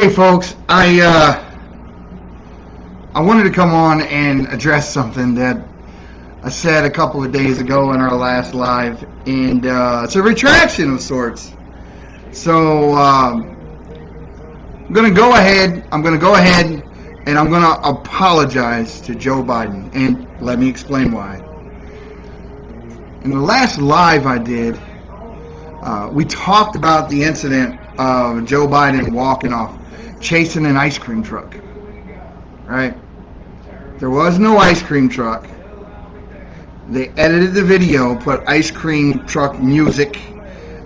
Hey folks, I uh, I wanted to come on and address something that I said a couple of days ago in our last live, and uh, it's a retraction of sorts. So um, I'm gonna go ahead. I'm gonna go ahead, and I'm gonna apologize to Joe Biden, and let me explain why. In the last live I did, uh, we talked about the incident of Joe Biden walking off chasing an ice cream truck. Right? There was no ice cream truck. They edited the video, put ice cream truck music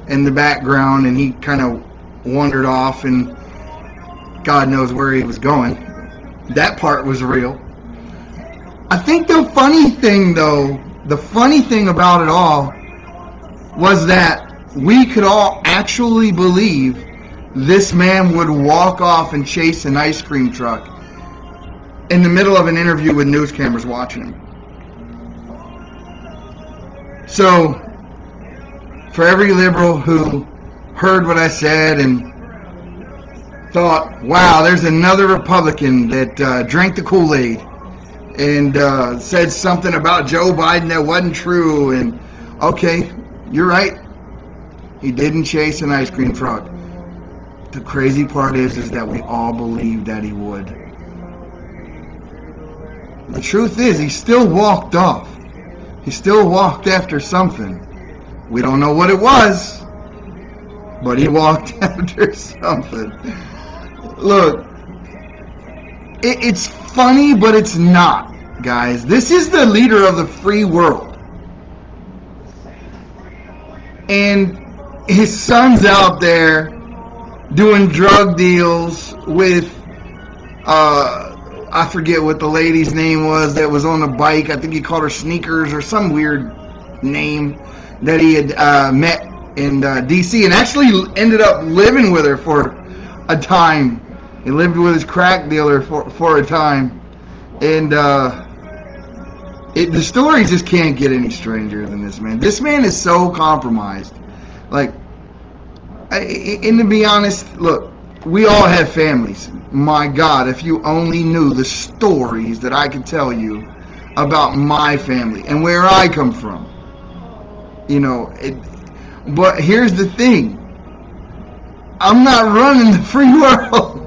in the background, and he kind of wandered off, and God knows where he was going. That part was real. I think the funny thing, though, the funny thing about it all was that we could all actually believe this man would walk off and chase an ice cream truck in the middle of an interview with news cameras watching him. So, for every liberal who heard what I said and thought, wow, there's another Republican that uh, drank the Kool Aid and uh, said something about Joe Biden that wasn't true, and okay, you're right. He didn't chase an ice cream truck. The crazy part is, is that we all believed that he would. The truth is, he still walked off. He still walked after something. We don't know what it was, but he walked after something. Look, it, it's funny, but it's not, guys. This is the leader of the free world. And his son's out there doing drug deals with uh I forget what the lady's name was that was on the bike. I think he called her Sneakers or some weird name that he had uh, met in uh, D.C. and actually ended up living with her for a time. He lived with his crack dealer for, for a time. And uh, it, the story just can't get any stranger than this man. This man is so compromised. Like, and to be honest, look, we all have families. My God, if you only knew the stories that I could tell you about my family and where I come from. You know, it, but here's the thing. I'm not running the free world.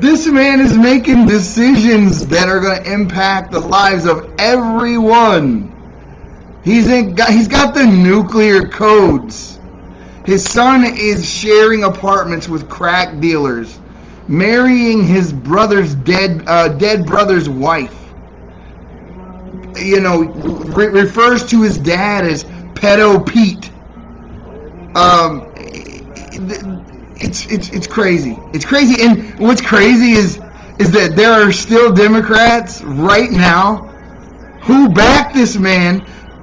this man is making decisions that are going to impact the lives of everyone. He's in, he's got the nuclear codes his son is sharing apartments with crack dealers, marrying his brother's dead uh, dead brother's wife. You know, re- refers to his dad as pedo Pete. Um, it's it's it's crazy. It's crazy, and what's crazy is is that there are still Democrats right now who back this man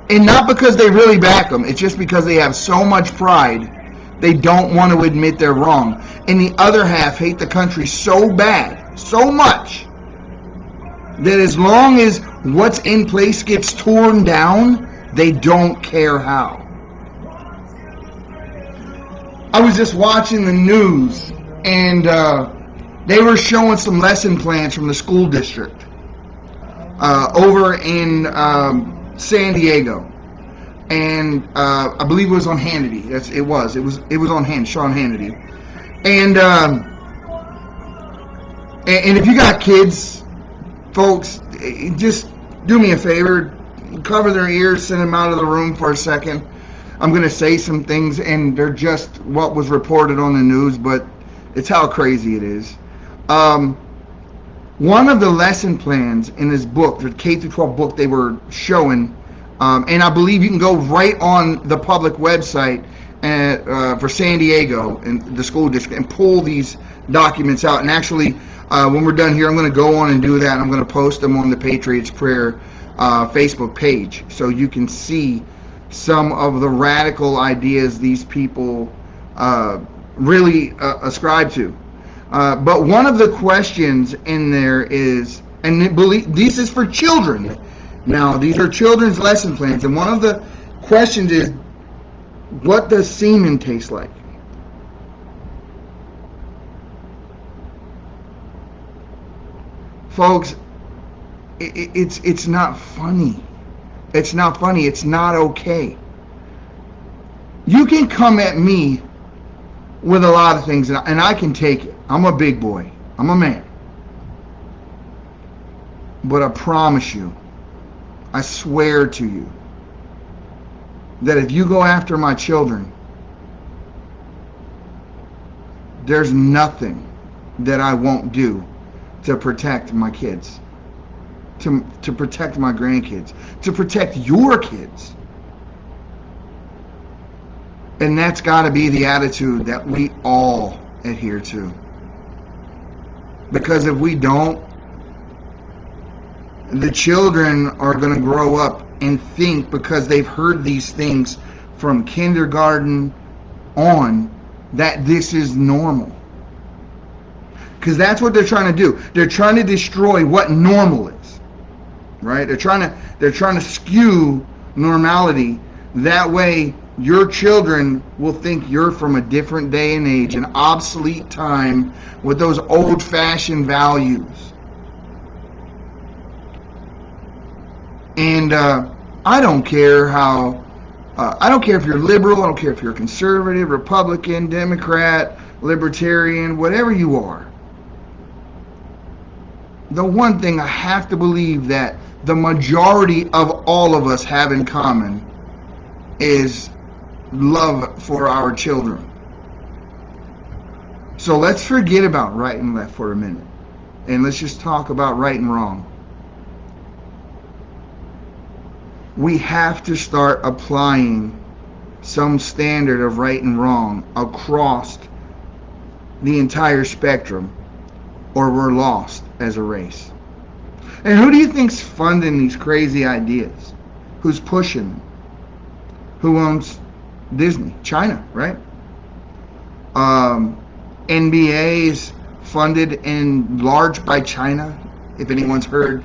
and not because they really back them. It's just because they have so much pride. They don't want to admit they're wrong. And the other half hate the country so bad, so much, that as long as what's in place gets torn down, they don't care how. I was just watching the news and uh, they were showing some lesson plans from the school district uh, over in um, San Diego, and uh, I believe it was on Hannity. That's it was. It was it was on hand Sean Hannity, and um, and, and if you got kids, folks, just do me a favor, cover their ears, send them out of the room for a second. I'm going to say some things, and they're just what was reported on the news, but it's how crazy it is. Um, one of the lesson plans in this book, the K through 12 book they were showing, um, and I believe you can go right on the public website at, uh, for San Diego and the school district and pull these documents out. And actually, uh, when we're done here, I'm going to go on and do that. And I'm going to post them on the Patriots Prayer uh, Facebook page so you can see some of the radical ideas these people uh, really uh, ascribe to. Uh, but one of the questions in there is, and believe, this is for children. Now, these are children's lesson plans, and one of the questions is, what does semen taste like? folks, it, it's it's not funny. It's not funny. It's not okay. You can come at me with a lot of things, and I can take it. I'm a big boy. I'm a man. But I promise you, I swear to you, that if you go after my children, there's nothing that I won't do to protect my kids, to, to protect my grandkids, to protect your kids. And that's got to be the attitude that we all adhere to. Because if we don't, the children are going to grow up and think because they've heard these things from kindergarten on that this is normal. Because that's what they're trying to do. They're trying to destroy what normal is. Right? They're trying to they're trying to skew normality. That way your children will think you're from a different day and age, an obsolete time with those old fashioned values. And uh, I don't care how, uh, I don't care if you're liberal, I don't care if you're conservative, Republican, Democrat, Libertarian, whatever you are. The one thing I have to believe that the majority of all of us have in common is love for our children. So let's forget about right and left for a minute. And let's just talk about right and wrong. we have to start applying some standard of right and wrong across the entire spectrum or we're lost as a race. And who do you think's funding these crazy ideas? Who's pushing them? Who owns Disney? China, right? Um, NBA is funded in large by China. If anyone's heard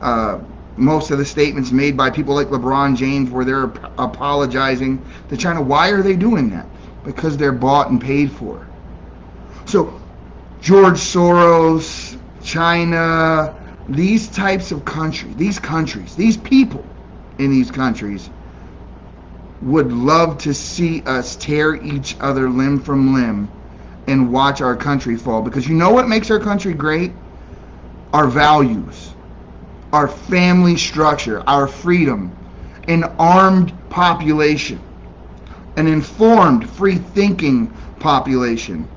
uh, most of the statements made by people like LeBron James where they're apologizing to China. Why are they doing that? Because they're bought and paid for. So, George Soros, China, these types of countries, these countries, these people in these countries would love to see us tear each other limb from limb and watch our country fall. Because you know what makes our country great? Our values our family structure, our freedom, an armed population, an informed, free thinking population.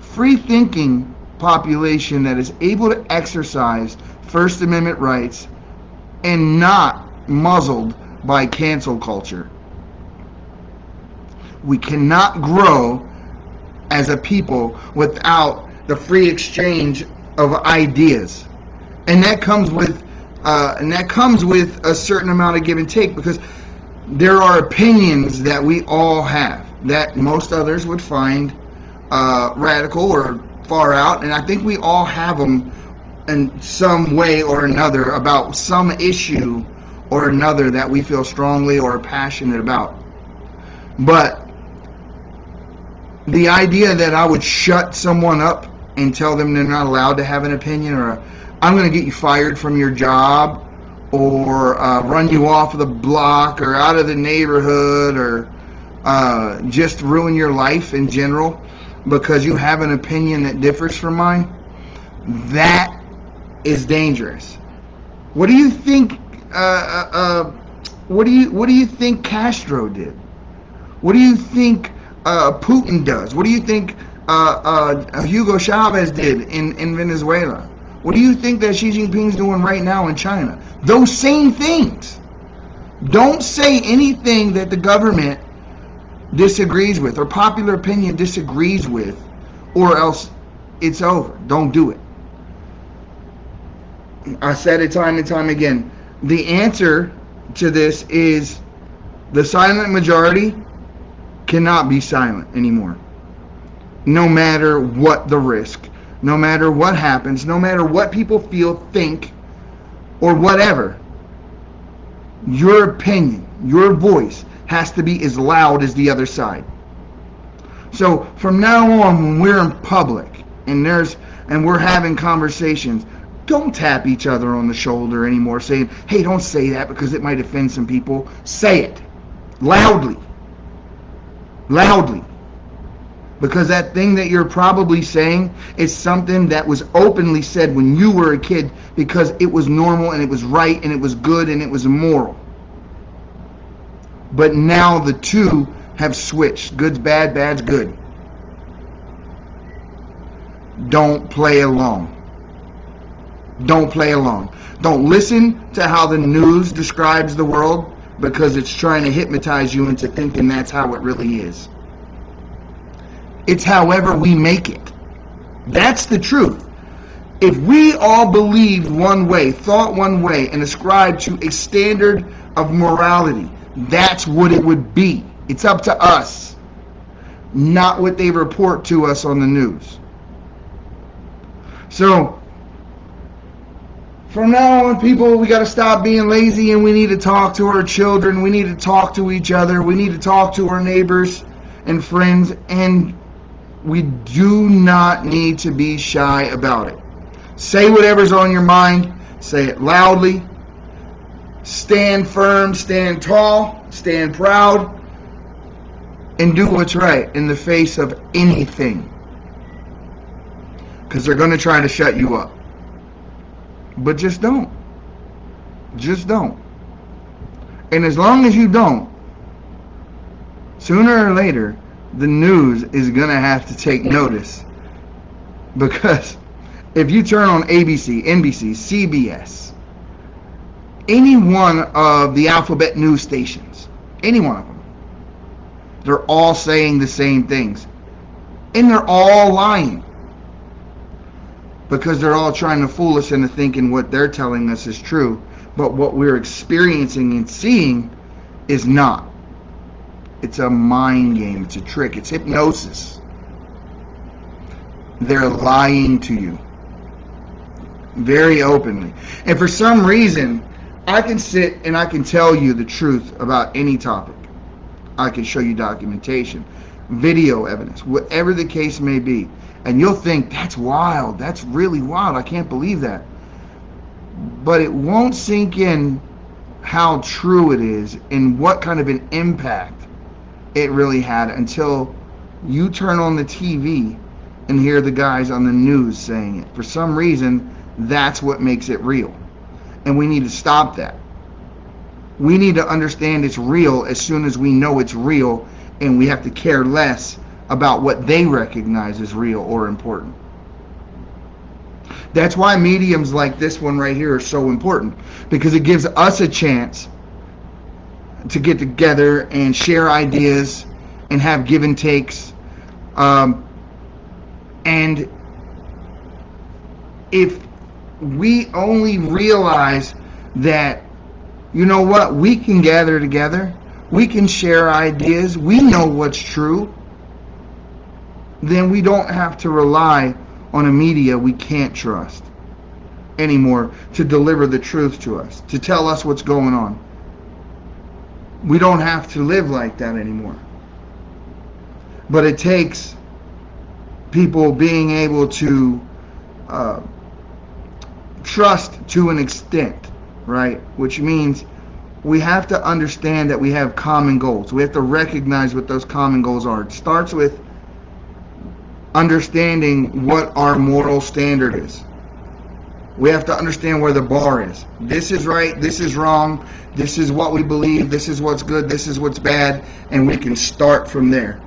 Free thinking population that is able to exercise First Amendment rights and not muzzled by cancel culture. We cannot grow as a people without the free exchange of ideas and that comes with uh, and that comes with a certain amount of give and take because there are opinions that we all have that most others would find uh, radical or far out, and I think we all have them in some way or another about some issue or another that we feel strongly or passionate about. But the idea that I would shut someone up and tell them they're not allowed to have an opinion or I'm going to get you fired from your job or uh, run you off of the block or out of the neighborhood or uh, just ruin your life in general because you have an opinion that differs from mine, that is dangerous. What do you think? Uh, uh, uh what do you What do you think Castro did? What do you think uh, Putin does? What do you think uh, uh, uh, Hugo Chavez did in in Venezuela? What do you think that Xi Jinping's doing right now in China? Those same things. Don't say anything that the government disagrees with or popular opinion disagrees with, or else it's over. Don't do it. I said it time and time again. The answer to this is the silent majority cannot be silent anymore, no matter what the risk no matter what happens, no matter what people feel, think, or whatever, your opinion, your voice has to be as loud as the other side. So from now on, when we're in public and there's and we're having conversations, don't tap each other on the shoulder anymore saying, hey, don't say that because it might offend some people. Say it loudly. Loudly. Because that thing that you're probably saying is something that was openly said when you were a kid because it was normal and it was right and it was good and it was moral. But now the two have switched. Good's bad, bad's good. Don't play along. Don't play along. Don't listen to how the news describes the world because it's trying to hypnotize you into thinking that's how it really is. It's however we make it. That's the truth. If we all believed one way, thought one way, and ascribed to a standard of morality, that's what it would be. It's up to us, not what they report to us on the news. So, from now on, people, we got to stop being lazy and we need to talk to our children. We need to talk to each other. We need to talk to our neighbors and friends. And we do not need to be shy about it. Say whatever's on your mind, say it loudly. Stand firm, stand tall, stand proud, and do what's right in the face of anything. Because they're going to try to shut you up. But just don't. Just don't. And as long as you don't, sooner or later, the news is going to have to take notice. Because if you turn on ABC, NBC, CBS, any one of the alphabet news stations, any one of them, they're all saying the same things. And they're all lying. Because they're all trying to fool us into thinking what they're telling us is true. But what we're experiencing and seeing is not. It's a mind game. It's a trick. It's hypnosis. They're lying to you very openly. And for some reason, I can sit and I can tell you the truth about any topic. I can show you documentation, video evidence, whatever the case may be. And you'll think, that's wild. That's really wild. I can't believe that. But it won't sink in how true it is and what kind of an impact it really had until you turn on the TV and hear the guys on the news saying it. For some reason, that's what makes it real. And we need to stop that. We need to understand it's real as soon as we know it's real, and we have to care less about what they recognize as real or important. That's why mediums like this one right here are so important because it gives us a chance to get together and share ideas and have give and takes. Um, and if we only realize that, you know what, we can gather together, we can share ideas, we know what's true, then we don't have to rely on a media we can't trust anymore to deliver the truth to us, to tell us what's going on. We don't have to live like that anymore. But it takes people being able to uh, trust to an extent, right? Which means we have to understand that we have common goals. We have to recognize what those common goals are. It starts with understanding what our moral standard is. We have to understand where the bar is. This is right, this is wrong, this is what we believe, this is what's good, this is what's bad, and we can start from there.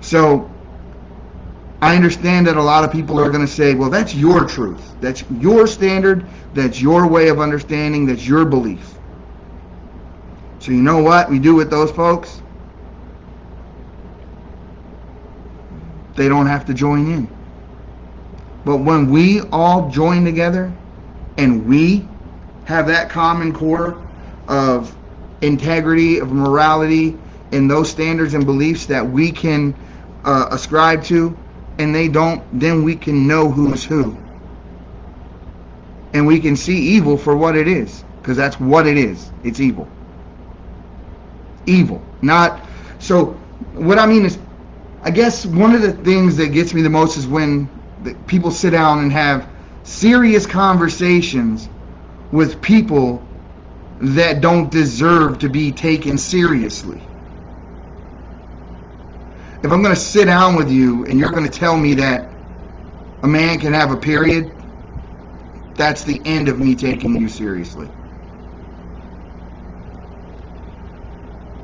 So, I understand that a lot of people are going to say, well, that's your truth. That's your standard. That's your way of understanding. That's your belief. So, you know what we do with those folks? They don't have to join in. But when we all join together and we have that common core of integrity, of morality, and those standards and beliefs that we can uh, ascribe to, and they don't, then we can know who's who. And we can see evil for what it is, because that's what it is. It's evil. Evil. Not, so what I mean is, I guess one of the things that gets me the most is when people sit down and have serious conversations with people that don't deserve to be taken seriously. If I'm going to sit down with you and you're going to tell me that a man can have a period, that's the end of me taking you seriously.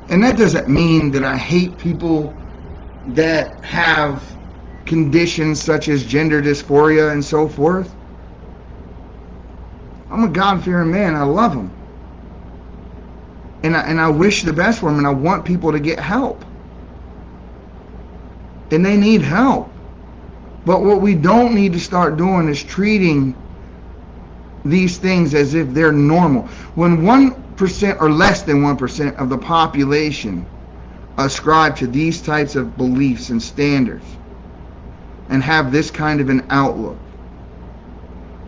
And that doesn't mean that I hate people that have conditions such as gender dysphoria and so forth. I'm a God fearing man. I love them. And I, and I wish the best for them, and I want people to get help. And they need help. But what we don't need to start doing is treating these things as if they're normal. When 1% or less than 1% of the population ascribe to these types of beliefs and standards and have this kind of an outlook,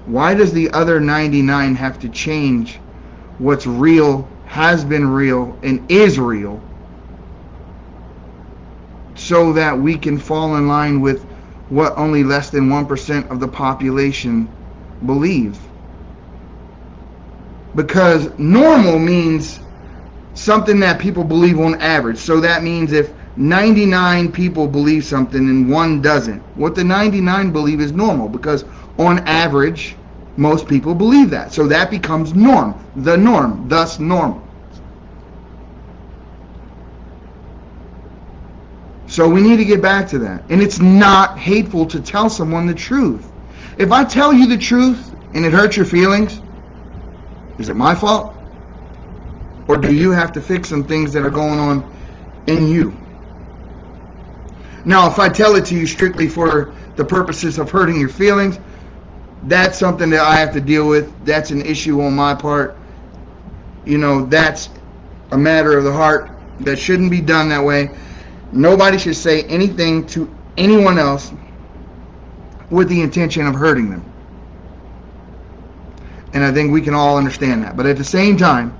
why does the other 99 have to change what's real has been real and is real so that we can fall in line with what only less than 1% of the population believe. Because normal means something that people believe on average. So that means if 99 people believe something and one doesn't, what the 99 believe is normal because on average, most people believe that. So that becomes norm, the norm, thus normal. So we need to get back to that. And it's not hateful to tell someone the truth. If I tell you the truth and it hurts your feelings, is it my fault? Or do you have to fix some things that are going on in you? Now, if I tell it to you strictly for the purposes of hurting your feelings, that's something that I have to deal with. That's an issue on my part. You know, that's a matter of the heart that shouldn't be done that way. Nobody should say anything to anyone else with the intention of hurting them. And I think we can all understand that. But at the same time,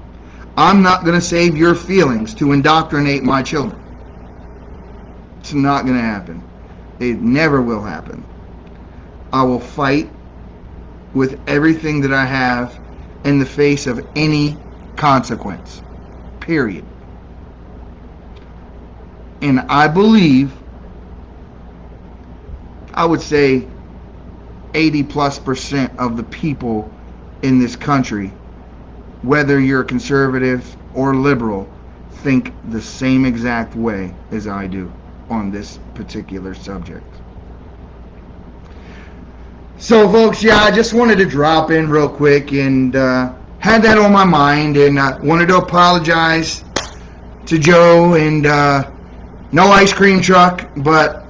I'm not going to save your feelings to indoctrinate my children. It's not going to happen. It never will happen. I will fight with everything that I have in the face of any consequence. Period. And I believe, I would say 80 plus percent of the people in this country, whether you're conservative or liberal, think the same exact way as I do on this particular subject. So, folks, yeah, I just wanted to drop in real quick and uh, had that on my mind, and I wanted to apologize to Joe and uh, no ice cream truck, but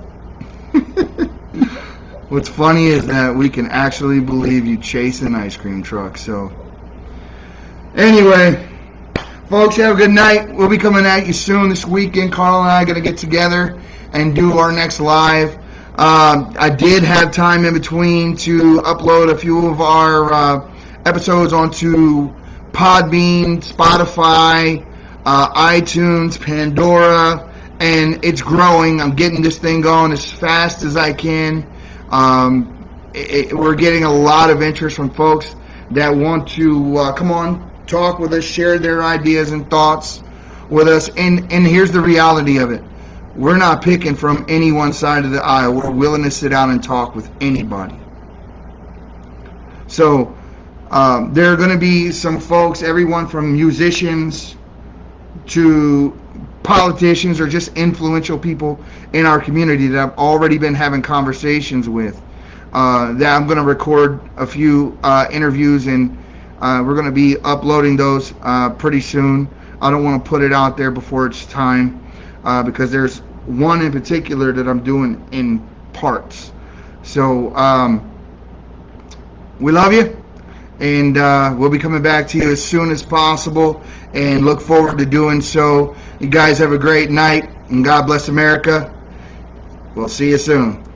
what's funny is that we can actually believe you chase an ice cream truck. So, anyway, folks, have a good night. We'll be coming at you soon this weekend. Carl and I are going to get together and do our next live. Um, I did have time in between to upload a few of our uh, episodes onto Podbean, Spotify, uh, iTunes, Pandora, and it's growing. I'm getting this thing going as fast as I can. Um, it, it, we're getting a lot of interest from folks that want to uh, come on, talk with us, share their ideas and thoughts with us. And and here's the reality of it we're not picking from any one side of the aisle. We're willing to sit down and talk with anybody. So um, there are going to be some folks, everyone from musicians to politicians or just influential people in our community that I've already been having conversations with. Uh, that I'm going to record a few uh, interviews and uh, we're going to be uploading those uh, pretty soon. I don't want to put it out there before it's time uh, because there's one in particular that I'm doing in parts. So um, we love you, and uh, we'll be coming back to you as soon as possible, and look forward to doing so. You guys have a great night, and God bless America. We'll see you soon.